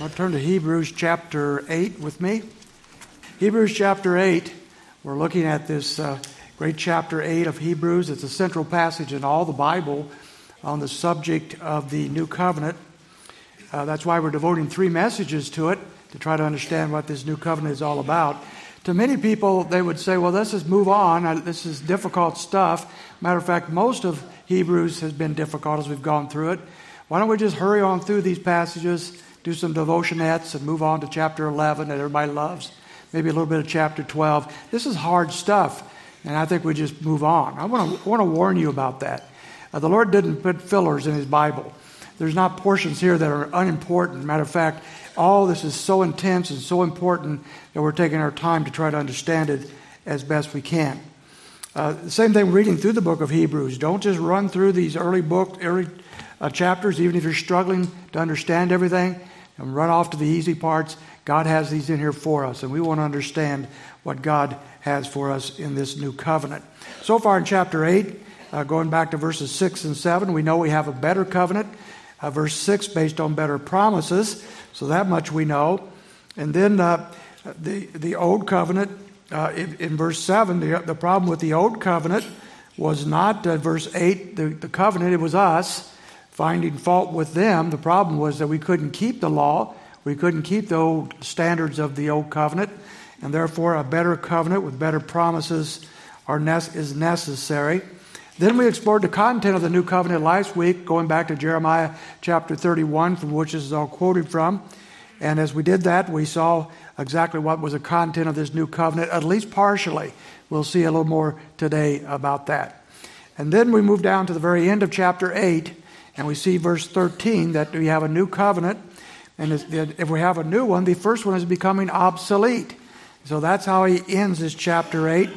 I'll turn to Hebrews chapter 8 with me. Hebrews chapter 8, we're looking at this uh, great chapter 8 of Hebrews. It's a central passage in all the Bible on the subject of the new covenant. Uh, that's why we're devoting three messages to it to try to understand what this new covenant is all about. To many people, they would say, well, let's just move on. This is difficult stuff. Matter of fact, most of Hebrews has been difficult as we've gone through it. Why don't we just hurry on through these passages? Do some devotionettes and move on to chapter 11 that everybody loves, maybe a little bit of chapter 12. This is hard stuff, and I think we just move on. I want to, warn you about that. Uh, the Lord didn't put fillers in His Bible. There's not portions here that are unimportant. Matter of fact, all this is so intense and so important that we're taking our time to try to understand it as best we can. Uh, same thing reading through the book of Hebrews. Don't just run through these early book, early uh, chapters, even if you're struggling to understand everything and run off to the easy parts. God has these in here for us, and we want to understand what God has for us in this new covenant. So far in chapter 8, uh, going back to verses 6 and 7, we know we have a better covenant. Uh, verse 6, based on better promises, so that much we know. And then uh, the, the old covenant, uh, in, in, verse 7, the, the problem with the old covenant was not uh, verse 8, the, the covenant, it was us finding fault with them. The problem was that we couldn't keep the law, we couldn't keep the old standards of the old covenant, and therefore a better covenant with better promises are ne- is necessary. Then we explored the content of the new covenant last week, going back to Jeremiah chapter 31, from which this is all quoted from. And as we did that, we saw exactly what was the content of this new covenant, at least partially. We'll see a little more today about that. And then we moved down to the very end of chapter 8, and we see verse 13 that we have a new covenant. And if we have a new one, the first one is becoming obsolete. So that's how he ends his chapter 8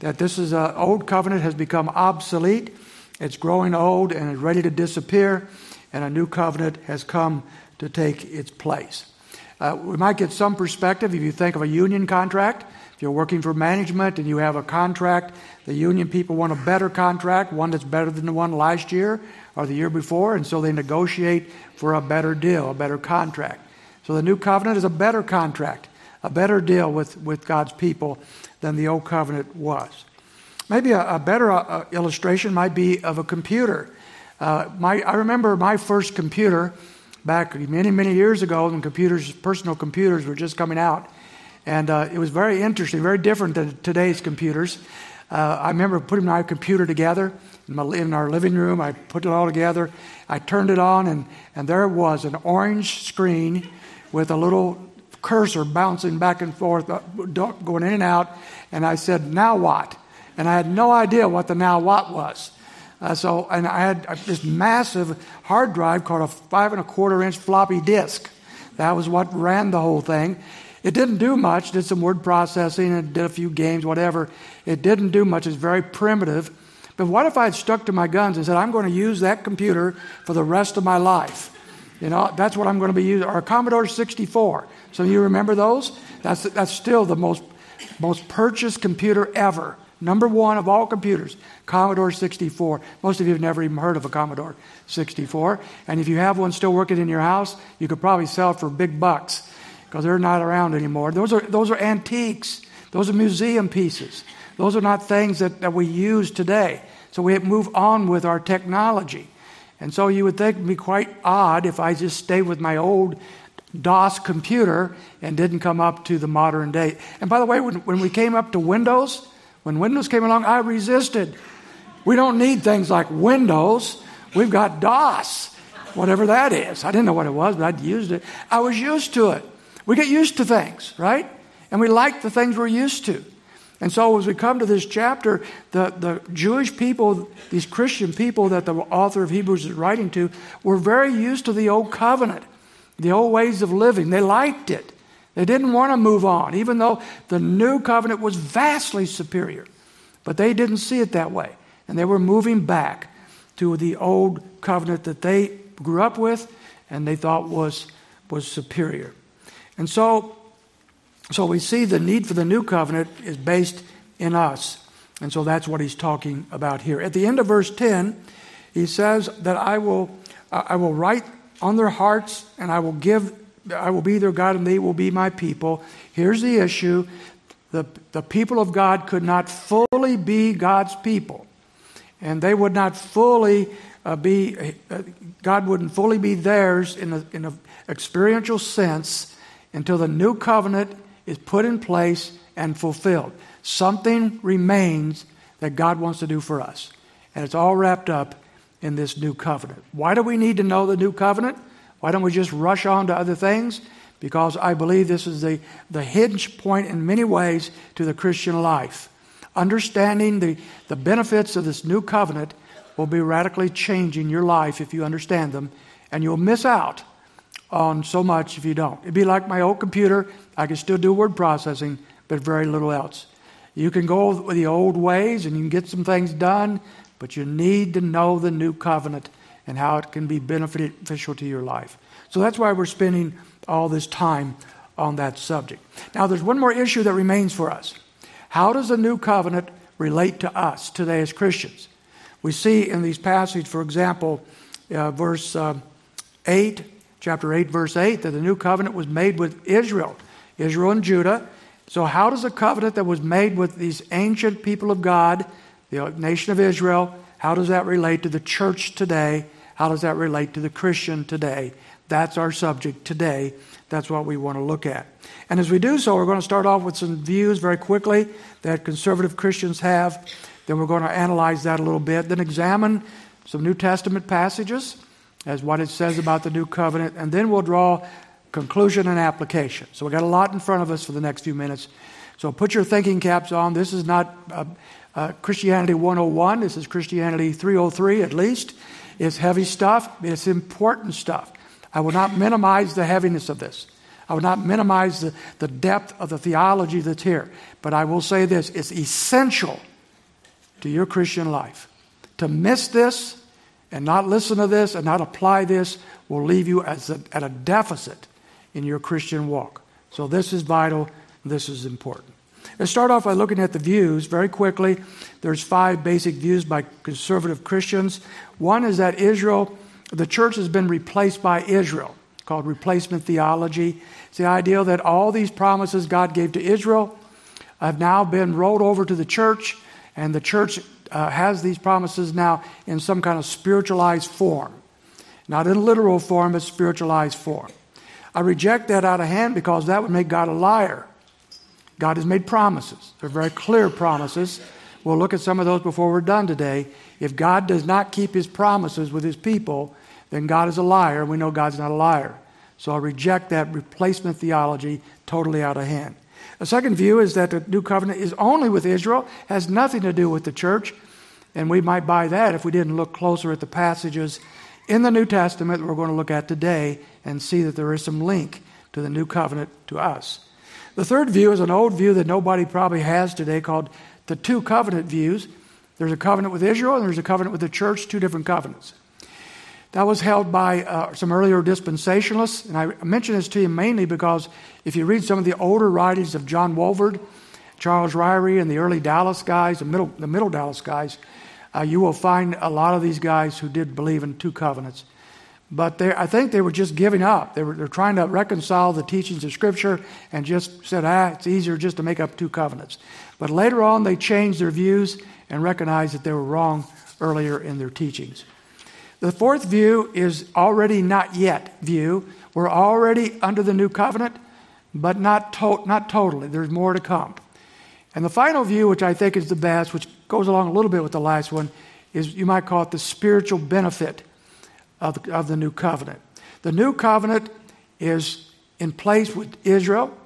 that this is an old covenant has become obsolete. It's growing old and is ready to disappear, and a new covenant has come to take its place. Uh, we might get some perspective if you think of a union contract. If you're working for management and you have a contract, the union people want a better contract, one that's better than the one last year or the year before, and so they negotiate for a better deal, a better contract. So the new covenant is a better contract, a better deal with, with God's people than the old covenant was. Maybe a, a better uh, illustration might be of a computer. Uh, my, I remember my first computer back many, many years ago when computers, personal computers were just coming out. And uh, it was very interesting, very different than today's computers. Uh, I remember putting my computer together in, my, in, our living room. I put it all together. I turned it on, and, and there was an orange screen with a little cursor bouncing back and forth, uh, going in and out. And I said, Now what? And I had no idea what the now what was. Uh, so, and I had this massive hard drive called a five and a quarter inch floppy disk. That was what ran the whole thing. It didn't do much, did some word processing and did a few games, whatever. It didn't do much, it's very primitive. But what if I had stuck to my guns and said, I'm going to use that computer for the rest of my life? You know, that's what I'm going to be using. Or Commodore 64. So you remember those? That's, that's still the most, most purchased computer ever. Number one of all computers, Commodore 64. Most of you have never even heard of a Commodore 64. And if you have one still working in your house, you could probably sell it for big bucks because they're not around anymore. Those are, those are antiques, those are museum pieces. Those are not things that, that we use today. So we move on with our technology. And so you would think it would be quite odd if I just stayed with my old DOS computer and didn't come up to the modern day. And by the way, when, when we came up to Windows, when Windows came along, I resisted. We don't need things like Windows. We've got DOS, whatever that is. I didn't know what it was, but I'd used it. I was used to it. We get used to things, right? And we like the things we're used to. And so, as we come to this chapter, the, the Jewish people, these Christian people that the author of Hebrews is writing to, were very used to the old covenant, the old ways of living. They liked it. They didn't want to move on, even though the new covenant was vastly superior. But they didn't see it that way. And they were moving back to the old covenant that they grew up with and they thought was, was superior. And so so we see the need for the new covenant is based in us. And so that's what he's talking about here. At the end of verse 10, he says that I will, uh, I will write on their hearts and I will give I will be their God and they will be my people. Here's the issue the, the people of God could not fully be God's people, and they would not fully uh, be, uh, God wouldn't fully be theirs in an experiential sense until the new covenant is put in place and fulfilled. Something remains that God wants to do for us, and it's all wrapped up in this new covenant. Why do we need to know the new covenant? Why don't we just rush on to other things? Because I believe this is the, the hinge point in many ways to the Christian life. Understanding the, the benefits of this new covenant will be radically changing your life if you understand them, and you'll miss out on so much if you don't. It'd be like my old computer. I can still do word processing, but very little else. You can go with the old ways and you can get some things done, but you need to know the new covenant and how it can be beneficial to your life. So that's why we're spending all this time on that subject. Now, there's one more issue that remains for us. How does the new covenant relate to us today as Christians? We see in these passages, for example, uh, verse uh, 8, chapter 8, verse 8, that the new covenant was made with Israel, Israel and Judah. So, how does a covenant that was made with these ancient people of God, the nation of Israel, how does that relate to the church today how does that relate to the Christian today? That's our subject today. That's what we want to look at. And as we do so, we're going to start off with some views very quickly that conservative Christians have. Then we're going to analyze that a little bit. Then examine some New Testament passages as what it says about the new covenant. And then we'll draw conclusion and application. So we've got a lot in front of us for the next few minutes. So put your thinking caps on. This is not uh, uh, Christianity 101. This is Christianity 303 at least. It's heavy stuff, it's important stuff. I will not minimize the heaviness of this. I will not minimize the, the depth of the theology that's here. But I will say this it's essential to your Christian life. To miss this and not listen to this and not apply this will leave you as a, at a deficit in your Christian walk. So this is vital. This is important. Let's start off by looking at the views very quickly. There's five basic views by conservative Christians. One is that Israel, the church has been replaced by Israel, called replacement theology. It's the idea that all these promises God gave to Israel have now been rolled over to the church, and the church uh, has these promises now in some kind of spiritualized form. Not in literal form, but spiritualized form. I reject that out of hand because that would make God a liar. God has made promises. They're very clear promises. We'll look at some of those before we're done today. If God does not keep his promises with his people, then God is a liar. We know God's not a liar. So I reject that replacement theology totally out of hand. A second view is that the new covenant is only with Israel, has nothing to do with the church. And we might buy that if we didn't look closer at the passages in the New Testament that we're going to look at today and see that there is some link to the new covenant to us. The third view is an old view that nobody probably has today called the two covenant views. There's a covenant with Israel and there's a covenant with the church, two different covenants. That was held by uh, some earlier dispensationalists, and I mention this to you mainly because if you read some of the older writings of John Walvoord, Charles Ryrie, and the early Dallas guys, the middle, the middle Dallas guys, uh, you will find a lot of these guys who did believe in two covenants. But I think they were just giving up. They were they're trying to reconcile the teachings of Scripture and just said, ah, it's easier just to make up two covenants. But later on, they changed their views and recognized that they were wrong earlier in their teachings. The fourth view is already not yet view. We're already under the new covenant, but not, to- not totally. There's more to come. And the final view, which I think is the best, which goes along a little bit with the last one, is you might call it the spiritual benefit of the, of the new covenant. The new covenant is in place with Israel.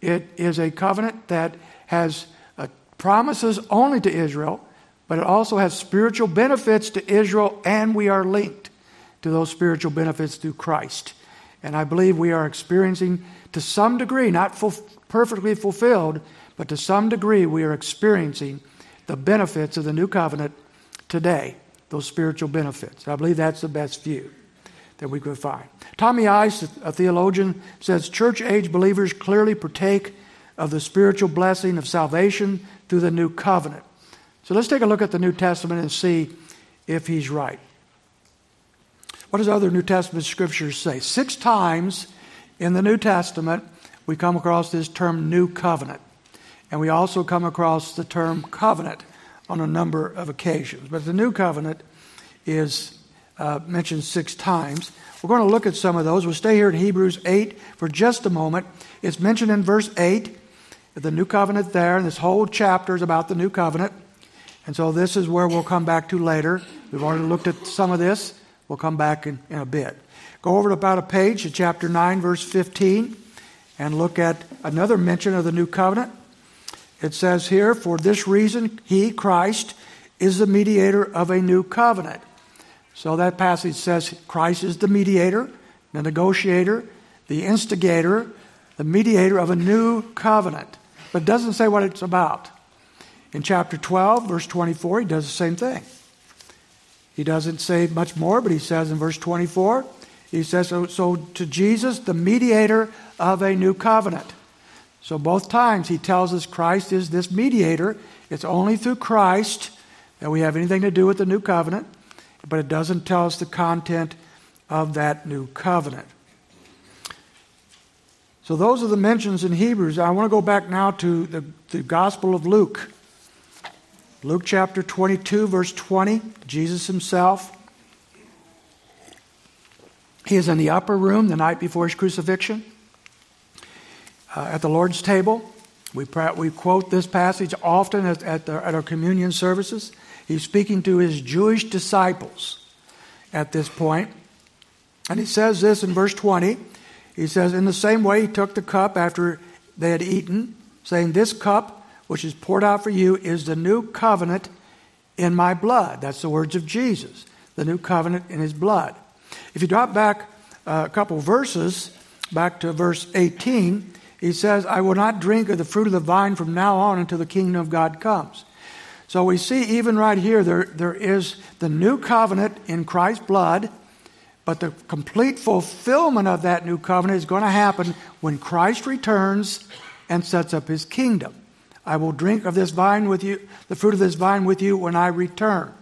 It is a covenant that has uh, promises only to Israel, but it also has spiritual benefits to Israel, and we are linked to those spiritual benefits through Christ. And I believe we are experiencing, to some degree, not full, perfectly fulfilled, but to some degree, we are experiencing the benefits of the new covenant today those spiritual benefits. I believe that's the best view that we could find. Tommy Ice, a theologian, says church age believers clearly partake of the spiritual blessing of salvation through the new covenant. So let's take a look at the New Testament and see if he's right. What does other New Testament scriptures say? Six times In the New Testament, we come across this term new covenant. And we also come across the term covenant on a number of occasions. But the new covenant is uh, mentioned six times. We're going to look at some of those. We'll stay here in Hebrews 8 for just a moment. It's mentioned in verse 8, the new covenant there, and this whole chapter is about the new covenant. And so this is where we'll come back to later. We've already looked at some of this. We'll come back in, in a bit. Go over to about a page to chapter 9, verse 15, and look at another mention of the new covenant. It says here, For this reason, he, Christ, is the mediator of a new covenant. So that passage says Christ is the mediator, the negotiator, the instigator, the mediator of a new covenant. But it doesn't say what it's about. In chapter 12, verse 24, he does the same thing. He doesn't say much more, but he says in verse 24, he says, So, so to Jesus, the mediator of a new covenant. So both times he tells us Christ is this mediator. It's only through Christ that we have anything to do with the new covenant, but it doesn't tell us the content of that new covenant. So those are the mentions in Hebrews. I want to go back now to the, the Gospel of Luke. Luke chapter 22, verse 20, Jesus himself. He is in the upper room the night before his crucifixion uh, at the Lord's table. We, we quote this passage often at, at, the, at our communion services. He's speaking to his Jewish disciples at this point. And he says this in verse 20. He says, In the same way, he took the cup after they had eaten, saying, This cup which is poured out for you, is the new covenant in my blood. That's the words of Jesus, the new covenant in his blood. If you drop back a couple verses, back to verse 18, he says, I will not drink of the fruit of the vine from now on until the kingdom of God comes. So we see even right here, there, there is the new covenant in Christ's blood, but the complete fulfillment of that new covenant is going to happen when Christ returns and sets up his kingdom. I will drink of this vine with you, the fruit of this vine with you when I return.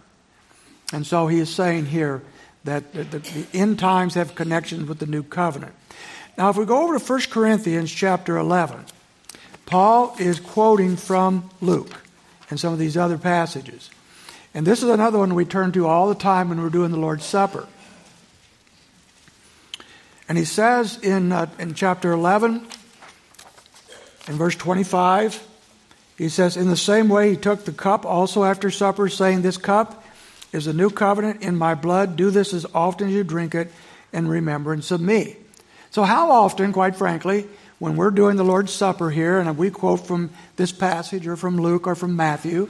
And so he is saying here that the, the, end times have connections with the new covenant. Now, if we go over to 1 Corinthians chapter 11, Paul is quoting from Luke and some of these other passages. And this is another one we turn to all the time when we're doing the Lord's Supper. And he says in, uh, in chapter 11, in verse 25, he says, In the same way, he took the cup also after supper, saying, This cup is a new covenant in my blood. Do this as often as you drink it in remembrance of me. So, how often, quite frankly, when we're doing the Lord's Supper here, and we quote from this passage or from Luke or from Matthew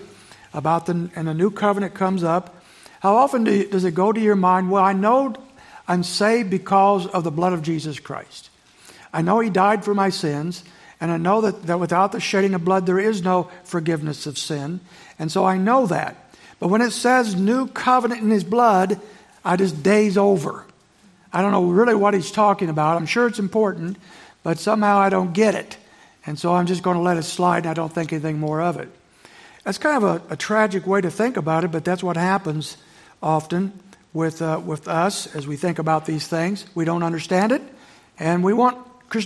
about the, and a new covenant comes up, how often do you, does it go to your mind, well, I know I'm saved because of the blood of Jesus Christ. I know He died for my sins. And I know that, that without the shedding of blood, there is no forgiveness of sin. And so I know that. But when it says new covenant in his blood, I just daze over. I don't know really what he's talking about. I'm sure it's important, but somehow I don't get it. And so I'm just going to let it slide and I don't think anything more of it. That's kind of a, a tragic way to think about it, but that's what happens often with, uh, with us as we think about these things. We don't understand it, and we want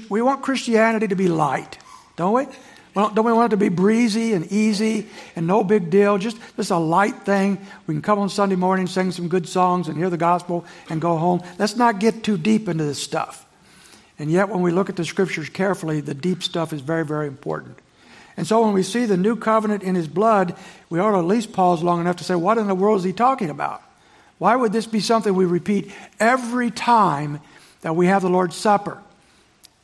we want Christianity to be light, don't we? Don't we want it to be breezy and easy and no big deal? Just, just a light thing. We can come on Sunday morning, sing some good songs, and hear the gospel and go home. Let's not get too deep into this stuff. And yet, when we look at the scriptures carefully, the deep stuff is very, very important. And so, when we see the new covenant in his blood, we ought to at least pause long enough to say, what in the world is he talking about? Why would this be something we repeat every time that we have the Lord's Supper?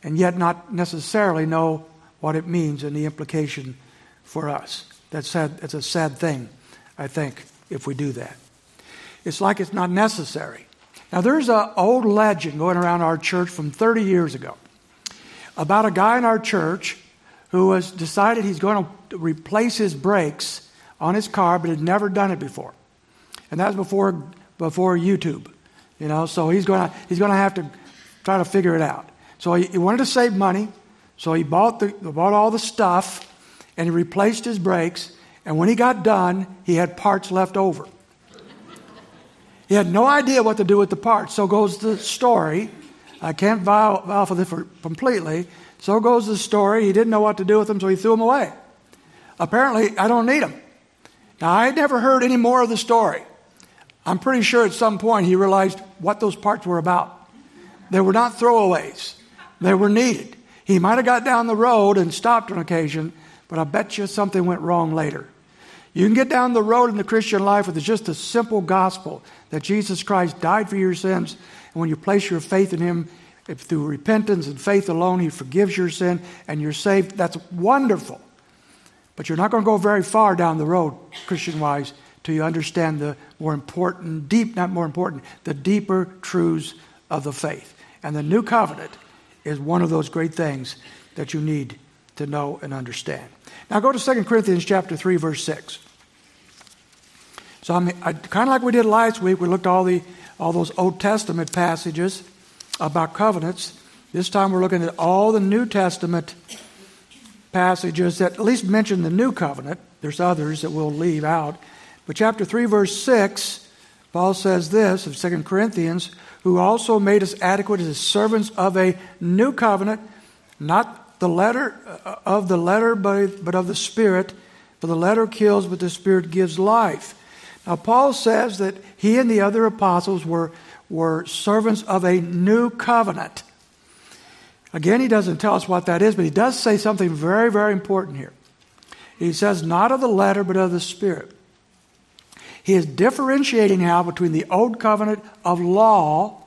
and yet not necessarily know what it means and the implication for us. That's sad. It's a sad thing, I think, if we do that. It's like it's not necessary. Now, there's an old legend going around our church from 30 years ago about a guy in our church who has decided he's going to replace his brakes on his car, but had never done it before. And that was before, before YouTube, you know, so he's going to, he's going to have to try to figure it out. So he, he wanted to save money, so he bought, the, bought all the stuff and he replaced his brakes. And when he got done, he had parts left over. He had no idea what to do with the parts. So goes the story I can't vow, vow for this completely. So goes the story. He didn't know what to do with them, so he threw them away. Apparently, I don't need them. Now, I never heard any more of the story. I'm pretty sure at some point he realized what those parts were about. They were not throwaways, they were needed. He might have got down the road and stopped on occasion, but I bet you something went wrong later. You can get down the road in the Christian life with just a simple gospel that Jesus Christ died for your sins, and when you place your faith in Him, if through repentance and faith alone, He forgives your sin and you're saved. That's wonderful. But you're not going to go very far down the road, Christian wise, till you understand the more important, deep, not more important, the deeper truths of the faith. And the new covenant is one of those great things that you need to know and understand. Now go to 2 Corinthians chapter 3, verse 6. So I I, kind of like we did last week, we looked at all, the, all those Old Testament passages about covenants. This time we're looking at all the New Testament passages that at least mention the new covenant. There's others that we'll leave out. But chapter 3, verse 6, Paul says this of 2 Corinthians, who also made us adequate as servants of a new covenant, not the letter uh, of the letter, but, but of the Spirit. For the letter kills, but the Spirit gives life. Now, Paul says that he and the other apostles were, were servants of a new covenant. Again, he doesn't tell us what that is, but he does say something very, very important here. He says, not of the letter, but of the Spirit. He is differentiating now between the old covenant of law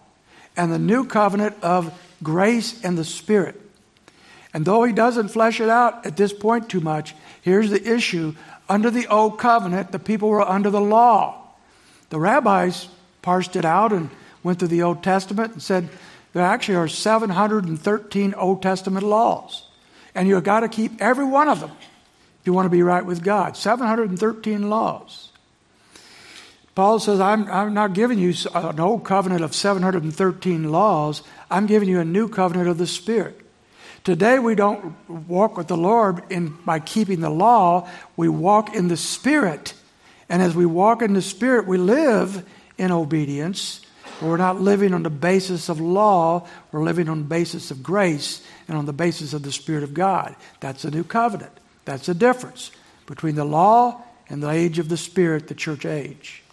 and the new covenant of grace and the Spirit. And though he doesn't flesh it out at this point too much, here's the issue. Under the old covenant, the people were under the law. The rabbis parsed it out and went through the Old Testament and said, there actually are 713 Old Testament laws. And you've got to keep every one of them if you want to be right with God. 713 laws. Paul says, I'm, I'm not giving you an old covenant of 713 laws. I'm giving you a new covenant of the Spirit. Today, we don't walk with the Lord in, by keeping the law, we walk in the Spirit. And as we walk in the Spirit, we live in obedience we're not living on the basis of law, we're living on the basis of grace and on the basis of the Spirit of God. That's a new covenant. That's the difference between the law and the age of the Spirit, the church age.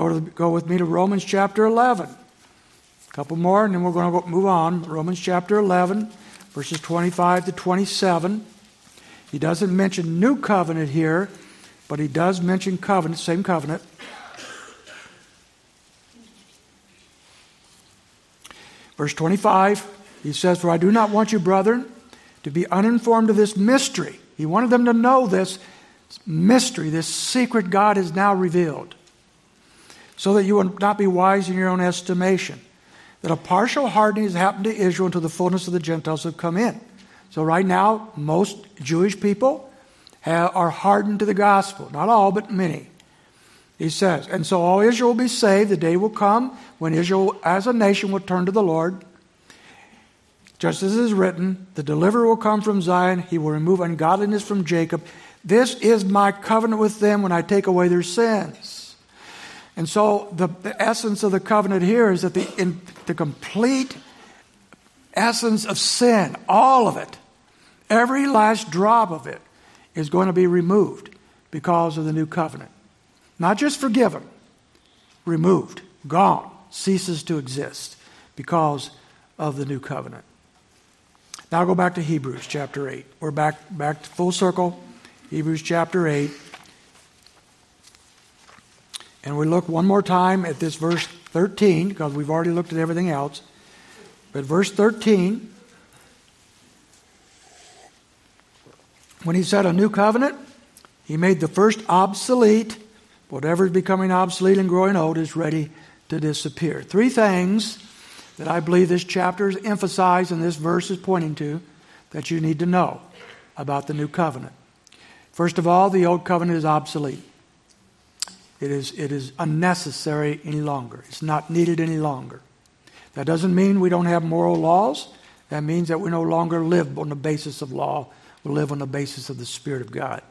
Go, to, go with me to Romans chapter 11. A couple more, and then we're going to move on. Romans chapter 11, verses 25 to 27. He doesn't mention new covenant here, but he does mention covenant, same covenant. Verse 25, he says, For I do not want you, brethren, to be uninformed of this mystery. He wanted them to know this mystery, this secret God has now revealed, so that you will not be wise in your own estimation. That a partial hardening has happened to Israel until the fullness of the Gentiles have come in. So, right now, most Jewish people have, are hardened to the gospel. Not all, but many. He says, And so all Israel will be saved. The day will come when Israel as a nation will turn to the Lord. Just as it is written, the deliverer will come from Zion. He will remove ungodliness from Jacob. This is my covenant with them when I take away their sins. And so the, the essence of the covenant here is that the, in, the complete essence of sin, all of it, every last drop of it, is going to be removed because of the new covenant. Not just forgiven, removed, gone, ceases to exist because of the new covenant. Now go back to Hebrews chapter 8. We're back, back to full circle, Hebrews chapter 8. And we look one more time at this verse 13, because we've already looked at everything else. But verse 13, when he said a new covenant, he made the first obsolete Whatever is becoming obsolete and growing old is ready to disappear. Three things that I believe this chapter is emphasized and this verse is pointing to that you need to know about the new covenant. First of all, the old covenant is obsolete. It is, it is unnecessary any longer. It's not needed any longer. That doesn't mean we don't have moral laws. That means that we no longer live on the basis of law. We live on the basis of the Spirit of God.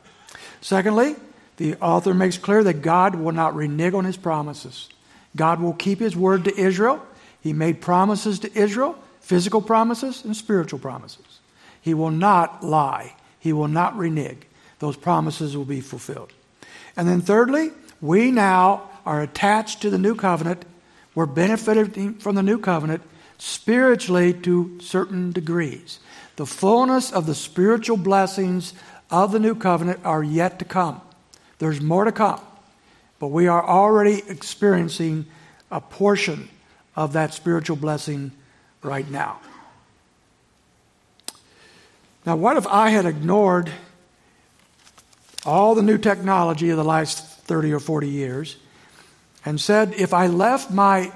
Secondly, the author makes clear that God will not renege on his promises. God will keep his word to Israel. He made promises to Israel physical promises and spiritual promises. He will not lie, He will not renege. Those promises will be fulfilled. And then, thirdly, we now are attached to the new covenant. We're benefiting from the new covenant spiritually to certain degrees. The fullness of the spiritual blessings of the new covenant are yet to come. There's more to come. But we are already experiencing a portion of that spiritual blessing right now. Now, what if I had ignored all the new technology of the last 30 or 40 years and said if I left my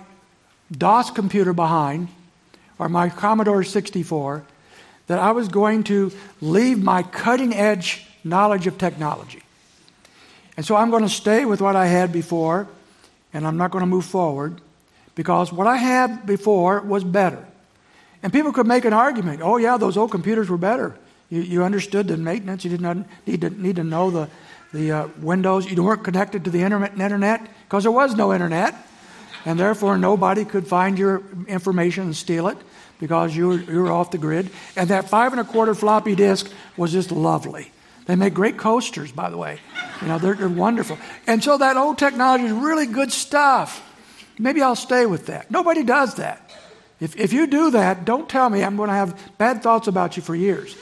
DOS computer behind or my Commodore 64, that I was going to leave my cutting edge knowledge of technology. And so I'm going to stay with what I had before, and I'm not going to move forward because what I had before was better. And people could make an argument oh, yeah, those old computers were better. You, you understood the maintenance, you did not need to, need to know the, the uh, Windows, you weren't connected to the internet because there was no internet, and therefore nobody could find your information and steal it because you were, you were off the grid. And that five and a quarter floppy disk was just lovely. They make great coasters, by the way. You know, they're, they're wonderful. And so that old technology is really good stuff. Maybe I'll stay with that. Nobody does that. If, if you do that, don't tell me I'm going to have bad thoughts about you for years.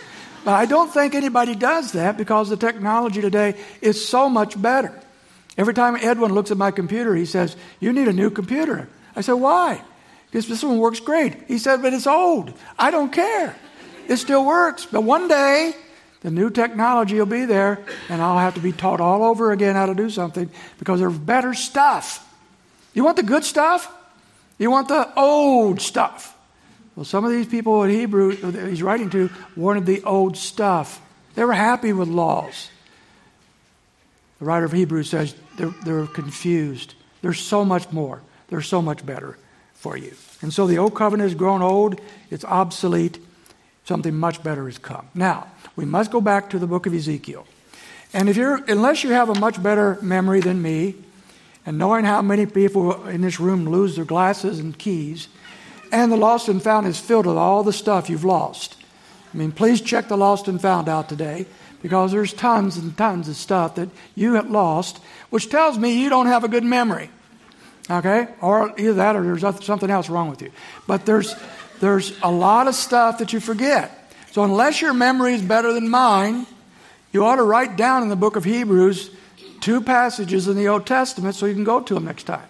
But I don't think anybody does that because the technology today is so much better. Every time Edwin looks at my computer, he says, You need a new computer. I said, Why? Because this one works great. He said, But it's old. I don't care. It still works. But one day, the new technology will be there, and I'll have to be taught all over again how to do something because there's better stuff. You want the good stuff? You want the old stuff. Well, some of these people in Hebrew he's writing to wanted the old stuff. They were happy with laws. The writer of Hebrews says they're, they're confused. There's so much more. There's so much better for you. And so the old covenant has grown old, it's obsolete, something much better has come. Now, we must go back to the book of Ezekiel. And if you're, unless you have a much better memory than me, and knowing how many people in this room lose their glasses and keys, and the lost and found is filled with all the stuff you've lost. I mean, please check the lost and found out today because there's tons and tons of stuff that you have lost, which tells me you don't have a good memory. Okay? Or either that or there's something else wrong with you. But there's, there's a lot of stuff that you forget. So, unless your memory is better than mine, you ought to write down in the book of Hebrews two passages in the Old Testament so you can go to them next time.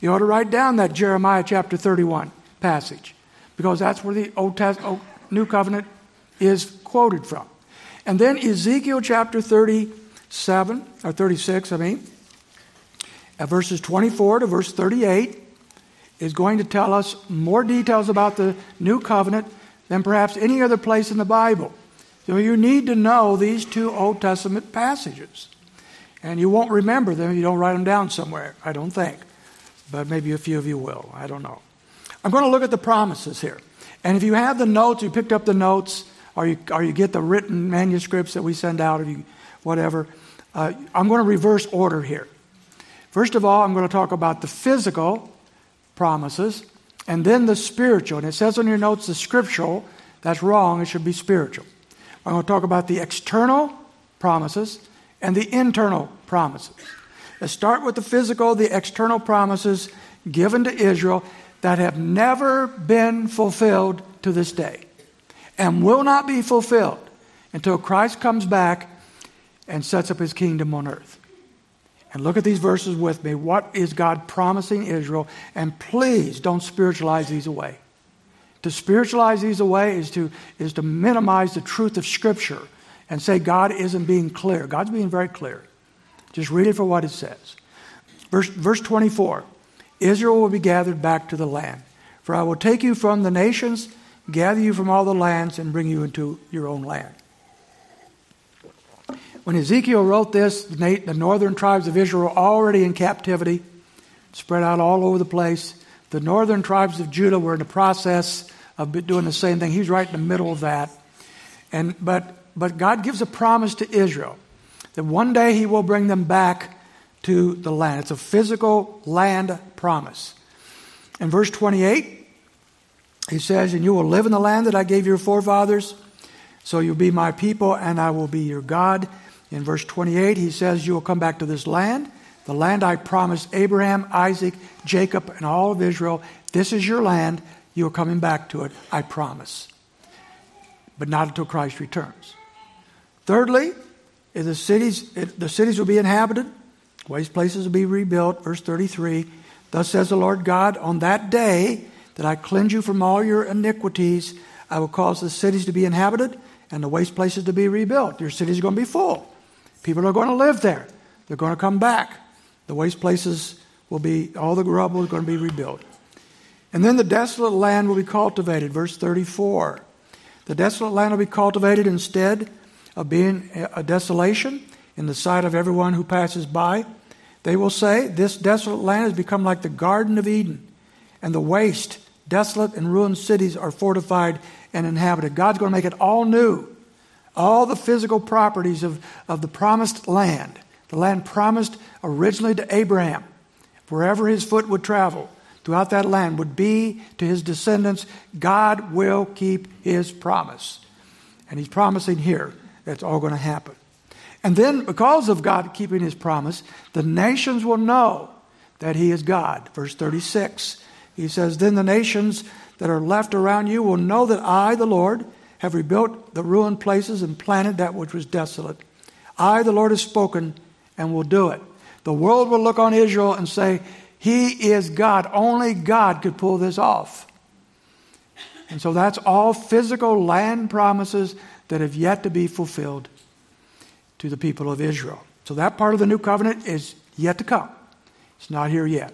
You ought to write down that Jeremiah chapter 31 passage because that's where the Old Testament, oh, New Covenant is quoted from. And then Ezekiel chapter 37, or 36, I mean, verses 24 to verse 38 is going to tell us more details about the New Covenant than perhaps any other place in the Bible. So you need to know these two Old Testament passages. And you won't remember them if you don't write them down somewhere, I don't think. But maybe a few of you will. I don't know. I'm going to look at the promises here. And if you have the notes, you picked up the notes, or you, or you get the written manuscripts that we send out, or you, whatever, uh, I'm going to reverse order here. First of all, I'm going to talk about the physical promises and then the spiritual. And it says on your notes the scriptural. That's wrong. It should be spiritual. I'm going to talk about the external promises and the internal promises. Let's start with the physical, the external promises given to Israel that have never been fulfilled to this day and will not be fulfilled until Christ comes back and sets up his kingdom on earth. And look at these verses with me. What is God promising Israel? And please don't spiritualize these away. To spiritualize these away is to, is to minimize the truth of Scripture and say God isn't being clear. God's being very clear. Just read it for what it says. Verse, verse 24 Israel will be gathered back to the land. For I will take you from the nations, gather you from all the lands, and bring you into your own land. When Ezekiel wrote this, the northern tribes of Israel were already in captivity, spread out all over the place. The northern tribes of Judah were in the process of doing the same thing. He's right in the middle of that. And, but, but God gives a promise to Israel that one day he will bring them back to the land. It's a physical land promise. In verse 28, he says, And you will live in the land that I gave your forefathers, so you'll be my people, and I will be your God. In verse 28, he says, You will come back to this land, the land I promised Abraham, Isaac, Jacob, and all of Israel. This is your land. You are coming back to it, I promise. But not until Christ returns. Thirdly, the cities, the cities will be inhabited, waste places will be rebuilt. Verse 33 Thus says the Lord God, on that day that I cleanse you from all your iniquities, I will cause the cities to be inhabited and the waste places to be rebuilt. Your cities are going to be full. People are going to live there. They're going to come back. The waste places will be, all the rubble is going to be rebuilt. And then the desolate land will be cultivated. Verse 34. The desolate land will be cultivated instead of being a desolation in the sight of everyone who passes by. They will say, This desolate land has become like the Garden of Eden, and the waste, desolate, and ruined cities are fortified and inhabited. God's going to make it all new. All the physical properties of, of the promised land, the land promised originally to Abraham, wherever his foot would travel throughout that land, would be to his descendants. God will keep his promise. And he's promising here that's all going to happen. And then, because of God keeping his promise, the nations will know that he is God. Verse 36, he says, Then the nations that are left around you will know that I, the Lord, have rebuilt the ruined places and planted that which was desolate. I, the Lord, have spoken and will do it. The world will look on Israel and say, He is God. Only God could pull this off. And so that's all physical land promises that have yet to be fulfilled to the people of Israel. So that part of the new covenant is yet to come. It's not here yet.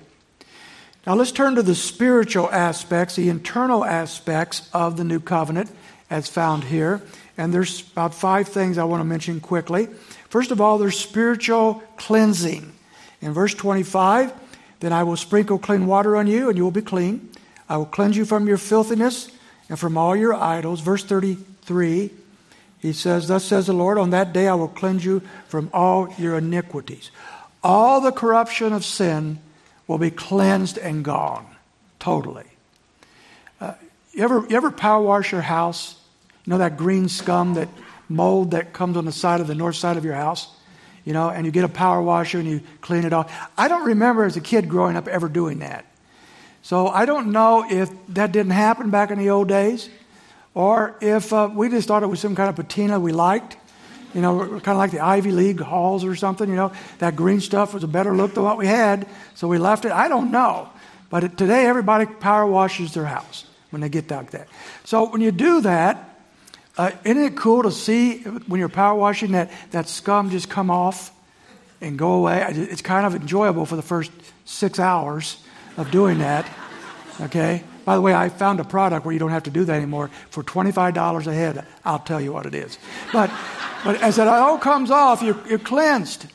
Now let's turn to the spiritual aspects, the internal aspects of the new covenant as found here. And there's about five things I want to mention quickly. First of all, there's spiritual cleansing. In verse 25, then I will sprinkle clean water on you, and you will be clean. I will cleanse you from your filthiness and from all your idols. Verse 33, he says, Thus says the Lord, on that day I will cleanse you from all your iniquities. All the corruption of sin will be cleansed and gone totally. Uh, you, ever, you ever power wash your house? You know that green scum, that mold that comes on the side of the north side of your house? You know, and you get a power washer and you clean it off. I don't remember as a kid growing up ever doing that. So I don't know if that didn't happen back in the old days. Or if uh, we just thought it was some kind of patina we liked, you know, kind of like the Ivy League halls or something, you know, that green stuff was a better look than what we had, so we left it. I don't know. But today, everybody power washes their house when they get like that. So when you do that, uh, isn't it cool to see when you're power washing that, that scum just come off and go away? It's kind of enjoyable for the first six hours of doing that, okay? By the way, I found a product where you don't have to do that anymore. For $25 a head, I'll tell you what it is. But, but as it all comes off, you're, you're cleansed.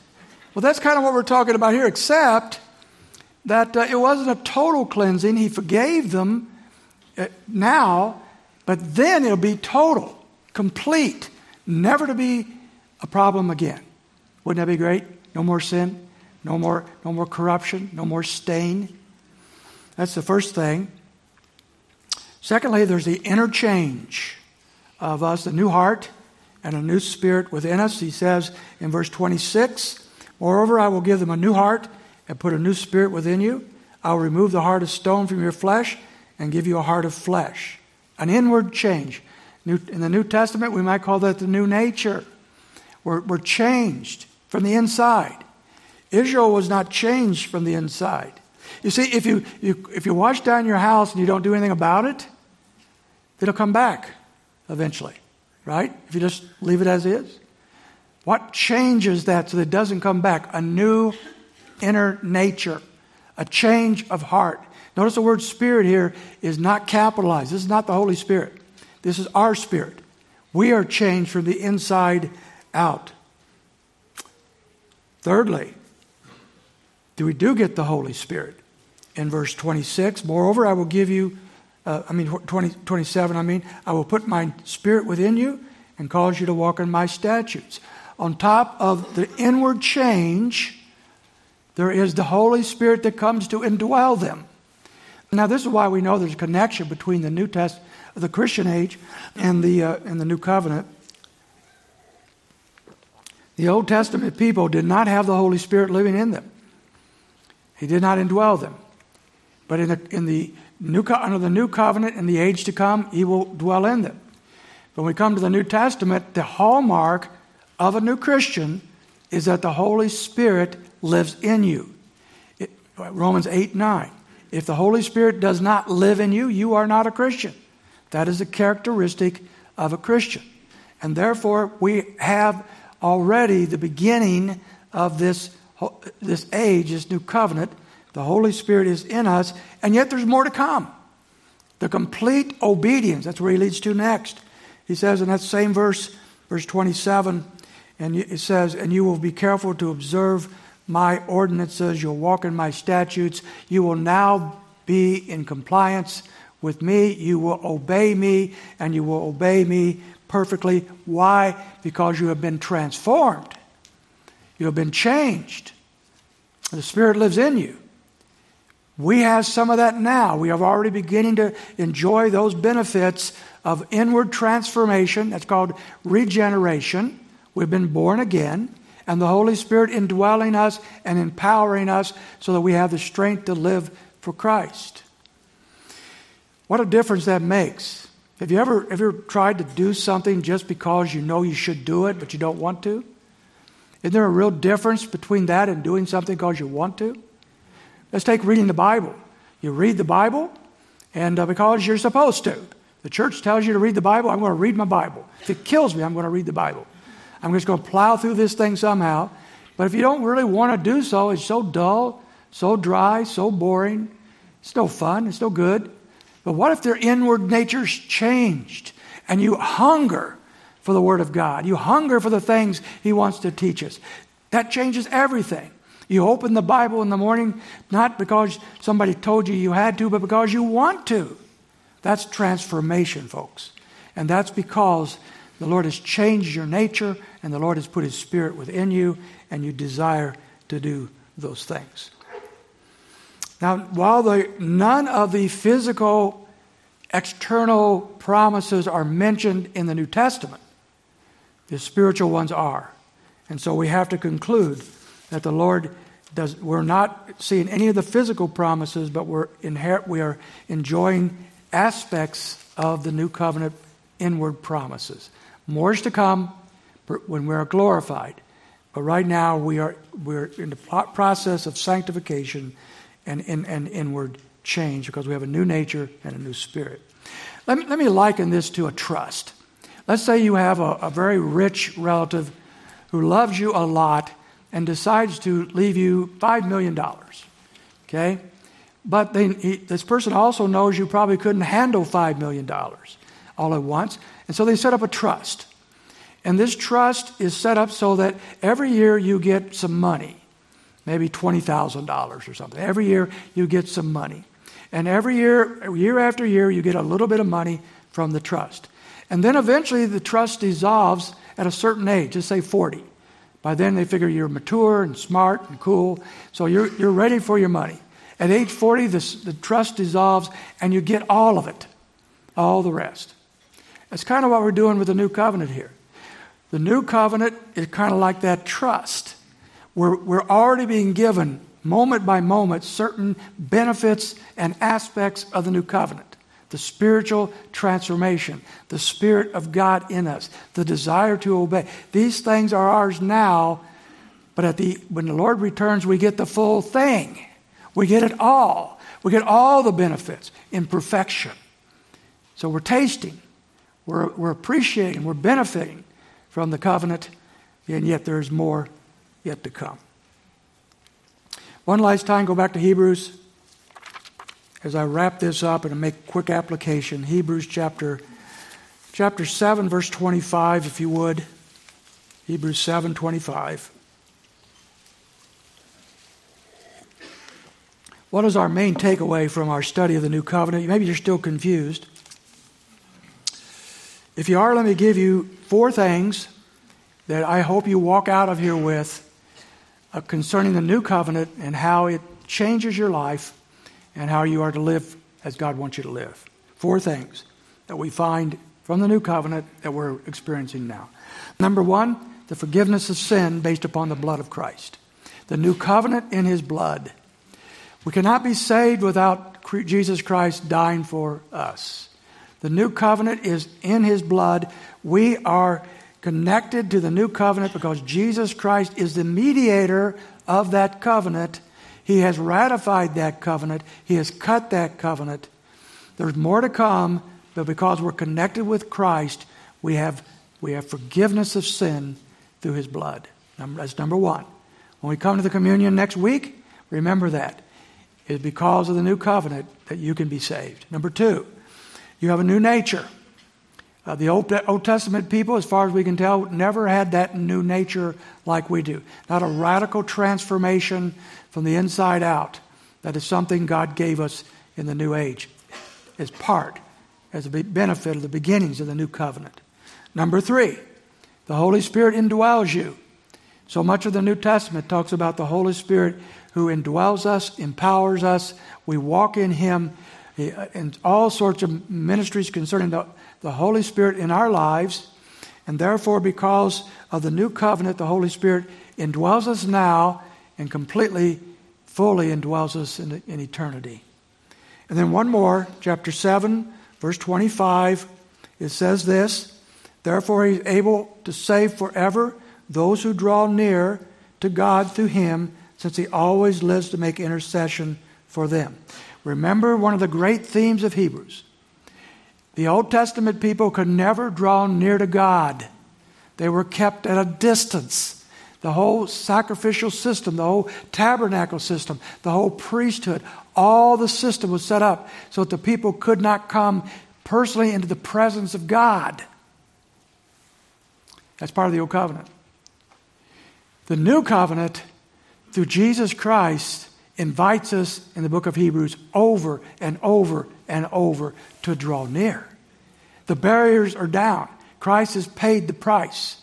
Well, that's kind of what we're talking about here, except that uh, it wasn't a total cleansing. He forgave them uh, now, but then it'll be total, complete, never to be a problem again. Wouldn't that be great? No more sin, no more, no more corruption, no more stain. That's the first thing. Secondly, there's the interchange of us, a new heart and a new spirit within us. He says in verse 26 Moreover, I will give them a new heart and put a new spirit within you. I will remove the heart of stone from your flesh and give you a heart of flesh. An inward change. in the New Testament, we might call that the new nature. We're, we're changed from the inside. Israel was not changed from the inside. You see, if you, you, if you wash down your house and you don't do anything about it, it'll come back eventually, right? If you just leave it as is. What changes that so that it doesn't come back? A new inner nature, a change of heart. Notice the word spirit here is not capitalized. This is not the Holy Spirit. This is our spirit. We are changed from the inside out. Thirdly, do we do get the Holy Spirit? In verse 26, moreover, I will give you, uh, I mean, 20, 27, I mean, I will put my spirit within you and cause you to walk in my statutes. On top of the inward change, there is the Holy Spirit that comes to indwell them. Now, this is why we know there's a connection between the New Test, the Christian age, and the uh, and the New Covenant. The Old Testament people did not have the Holy Spirit living in them. He did not indwell them. But in the, in the new, under the new covenant in the age to come, He will dwell in them. When we come to the New Testament, the hallmark of a new Christian is that the Holy Spirit lives in you. It, Romans 8 9. If the Holy Spirit does not live in you, you are not a Christian. That is a characteristic of a Christian. And therefore, we have already the beginning of this, this age, this new covenant. The Holy Spirit is in us, and yet there's more to come. The complete obedience, that's where he leads to next. He says in that same verse, verse 27, and it says, And you will be careful to observe my ordinances, you'll walk in my statutes, you will now be in compliance with me, you will obey me, and you will obey me perfectly. Why? Because you have been transformed, you have been changed. The Spirit lives in you. We have some of that now. We are already beginning to enjoy those benefits of inward transformation. That's called regeneration. We've been born again, and the Holy Spirit indwelling us and empowering us so that we have the strength to live for Christ. What a difference that makes. Have you ever, ever tried to do something just because you know you should do it, but you don't want to? Isn't there a real difference between that and doing something because you want to? Let's take reading the Bible. You read the Bible, and uh, because you're supposed to. The church tells you to read the Bible, I'm going to read my Bible. If it kills me, I'm going to read the Bible. I'm just going to plow through this thing somehow. But if you don't really want to do so, it's so dull, so dry, so boring. It's no fun, it's no good. But what if their inward nature's changed and you hunger for the Word of God? You hunger for the things He wants to teach us. That changes everything. You open the Bible in the morning not because somebody told you you had to, but because you want to. That's transformation, folks. And that's because the Lord has changed your nature and the Lord has put His Spirit within you and you desire to do those things. Now, while the, none of the physical external promises are mentioned in the New Testament, the spiritual ones are. And so we have to conclude that the Lord does, we're not seeing any of the physical promises, but we're inherit, we are enjoying aspects of the new covenant inward promises. More is to come when we are glorified. But right now, we are we're in the process of sanctification and, and, and inward change because we have a new nature and a new spirit. Let me, let me liken this to a trust. Let's say you have a, a very rich relative who loves you a lot and decides to leave you $5 million. Okay? But they, he, this person also knows you probably couldn't handle $5 million all at once. And so they set up a trust. And this trust is set up so that every year you get some money, maybe $20,000 or something. Every year you get some money. And every year, year after year, you get a little bit of money from the trust. And then eventually the trust dissolves at a certain age, just say 40. By then they figure you're mature and smart and cool, so you're, you're ready for your money. At age 40, this, the trust dissolves and you get all of it, all the rest. That's kind of what we're doing with the new covenant here. The new covenant is kind of like that trust. We're, we're already being given, moment by moment, certain benefits and aspects of the new covenant the spiritual transformation, the Spirit of God in us, the desire to obey. These things are ours now, but at the, when the Lord returns, we get the full thing. We get it all. We get all the benefits in perfection. So we're tasting we're, we're appreciating, we're benefiting from the covenant, and yet there's more yet to come. One last time, go back to Hebrews as I wrap this up and make quick application. Hebrews chapter, chapter 7, verse 25, if you would. Hebrews 7 25. What is our main takeaway from our study of the new covenant? Maybe you're still confused. If you are, let me give you four things that I hope you walk out of here with uh, concerning the new covenant and how it changes your life and how you are to live as God wants you to live. Four things that we find from the new covenant that we're experiencing now. Number one, the forgiveness of sin based upon the blood of Christ. The new covenant in his blood. We cannot be saved without Jesus Christ dying for us. The new covenant is in his blood. We are connected to the new covenant because Jesus Christ is the mediator of that covenant. He has ratified that covenant, He has cut that covenant. There's more to come, but because we're connected with Christ, we have, we have forgiveness of sin through His blood. That's number one. When we come to the communion next week, remember that. It's because of the new covenant that you can be saved. Number two, you have a new nature. Uh, the Old, Old Testament people, as far as we can tell, never had that new nature like we do. Not a radical transformation from the inside out. That is something God gave us in the new age as part, as a benefit of the beginnings of the new covenant. Number three, the Holy Spirit indwells you. So much of the New Testament talks about the Holy Spirit who indwells us, empowers us. We walk in Him eh, eh, in all sorts of ministries concerning the, the Holy Spirit in our lives. And therefore, because of the new covenant, the Holy Spirit indwells us now and completely, fully indwells us in, in eternity. And then one more, chapter 7, verse 25, it says this Therefore, he's able to save forever those who draw near to God through him, since he always lives to make intercession for them. Remember one of the great themes of Hebrews. The Old Testament people could never draw near to God, they were kept at a distance. The whole sacrificial system, the whole tabernacle system, the whole priesthood, all the system was set up so that the people could not come personally into the presence of God. That's part of the old covenant. The new covenant, through Jesus Christ, invites us in the book of Hebrews over and over and over to draw near. The barriers are down. Christ has paid the price.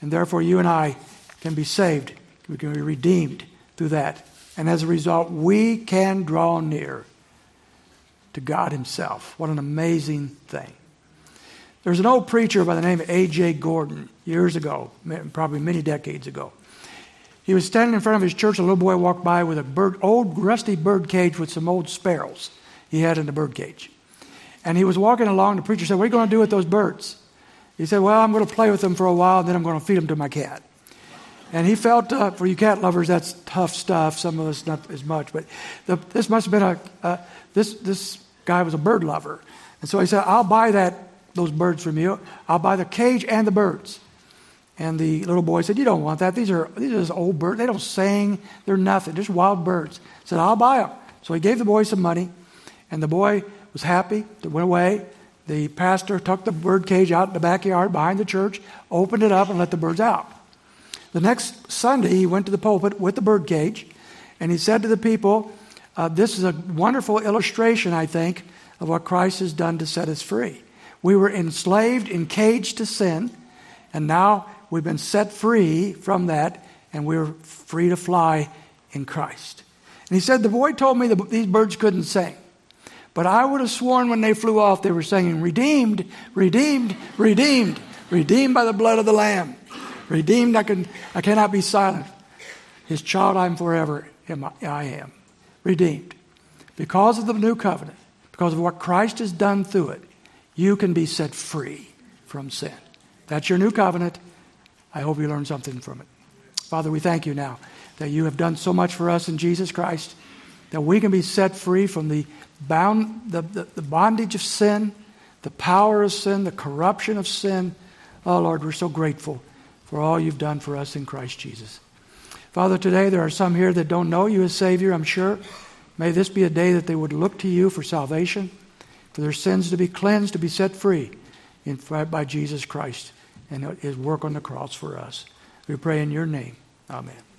And therefore, you and I can be saved. We can be redeemed through that. And as a result, we can draw near to God Himself. What an amazing thing. There's an old preacher by the name of A.J. Gordon years ago, probably many decades ago. He was standing in front of his church. A little boy walked by with a bird, old rusty bird cage with some old sparrows he had in the bird cage. And he was walking along. The preacher said, What are you going to do with those birds? He said, Well, I'm going to play with them for a while, and then I'm going to feed them to my cat. And he felt, uh, for you cat lovers, that's tough stuff. Some of us not as much, but the, this must have been a uh, this this guy was a bird lover, and so he said, "I'll buy that those birds from you. I'll buy the cage and the birds." And the little boy said, You don't want that. These are, these are just old birds. They don't sing. They're nothing. Just wild birds. He said, I'll buy them. So he gave the boy some money. And the boy was happy. They went away. The pastor took the bird cage out in the backyard behind the church, opened it up, and let the birds out. The next Sunday, he went to the pulpit with the bird cage. And he said to the people, uh, This is a wonderful illustration, I think, of what Christ has done to set us free. We were enslaved, encaged to sin, and now We've been set free from that, and we're free to fly in Christ. And he said, The boy told me that these birds couldn't sing. But I would have sworn when they flew off, they were singing, Redeemed, redeemed, redeemed, redeemed by the blood of the Lamb. Redeemed, I, can, I cannot be silent. His child I am forever, I am. Redeemed. Because of the new covenant, because of what Christ has done through it, you can be set free from sin. That's your new covenant. I hope you learned something from it. Father, we thank you now that you have done so much for us in Jesus Christ, that we can be set free from the, bound, the, the, the bondage of sin, the power of sin, the corruption of sin. Oh, Lord, we're so grateful for all you've done for us in Christ Jesus. Father, today there are some here that don't know you as Savior, I'm sure. May this be a day that they would look to you for salvation, for their sins to be cleansed, to be set free in, by Jesus Christ and his work on the cross for us. We pray in your name. Amen.